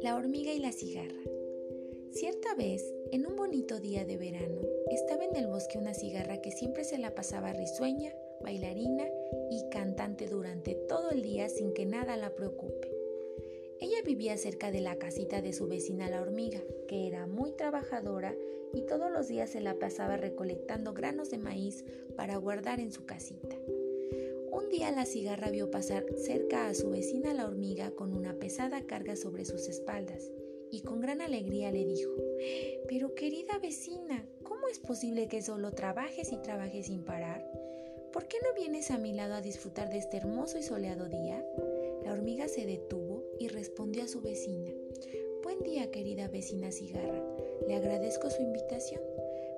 La hormiga y la cigarra. Cierta vez, en un bonito día de verano, estaba en el bosque una cigarra que siempre se la pasaba risueña, bailarina y cantante durante todo el día sin que nada la preocupe. Vivía cerca de la casita de su vecina la hormiga, que era muy trabajadora y todos los días se la pasaba recolectando granos de maíz para guardar en su casita. Un día la cigarra vio pasar cerca a su vecina la hormiga con una pesada carga sobre sus espaldas y con gran alegría le dijo, Pero querida vecina, ¿cómo es posible que solo trabajes y trabajes sin parar? ¿Por qué no vienes a mi lado a disfrutar de este hermoso y soleado día? La hormiga se detuvo y respondió a su vecina. Buen día, querida vecina cigarra. Le agradezco su invitación,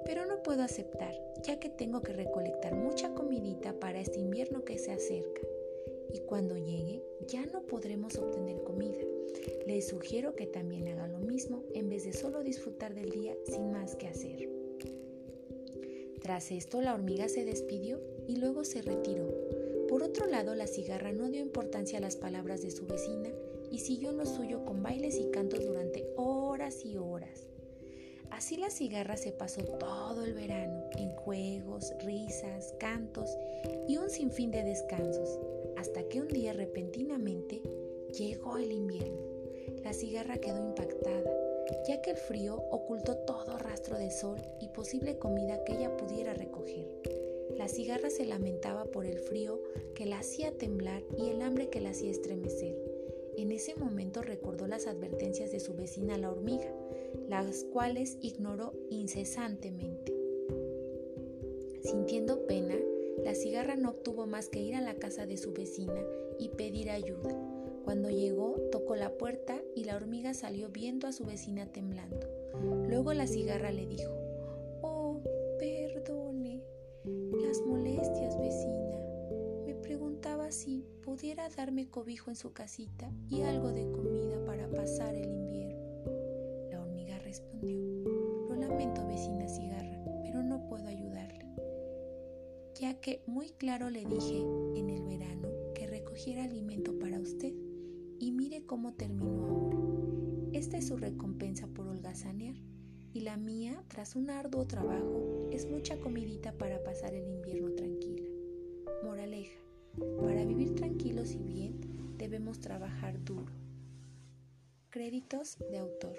pero no puedo aceptar, ya que tengo que recolectar mucha comidita para este invierno que se acerca. Y cuando llegue, ya no podremos obtener comida. Le sugiero que también haga lo mismo en vez de solo disfrutar del día sin más que hacer. Tras esto, la hormiga se despidió y luego se retiró, por otro lado, la cigarra no dio importancia a las palabras de su vecina y siguió lo suyo con bailes y cantos durante horas y horas. Así la cigarra se pasó todo el verano en juegos, risas, cantos y un sinfín de descansos, hasta que un día repentinamente llegó el invierno. La cigarra quedó impactada, ya que el frío ocultó todo rastro de sol y posible comida que ella pudiera recoger. La cigarra se lamentaba por el frío que la hacía temblar y el hambre que la hacía estremecer. En ese momento recordó las advertencias de su vecina la hormiga, las cuales ignoró incesantemente. Sintiendo pena, la cigarra no obtuvo más que ir a la casa de su vecina y pedir ayuda. Cuando llegó, tocó la puerta y la hormiga salió viendo a su vecina temblando. Luego la cigarra le dijo, darme cobijo en su casita y algo de comida para pasar el invierno. La hormiga respondió, lo lamento, vecina cigarra, pero no puedo ayudarle, ya que muy claro le dije en el verano que recogiera alimento para usted y mire cómo terminó ahora. Esta es su recompensa por holgazanear y la mía, tras un arduo trabajo, es mucha comidita para pasar el invierno tranquila. Moraleja, para vivir tranquilos y bien debemos trabajar duro. Créditos de autor.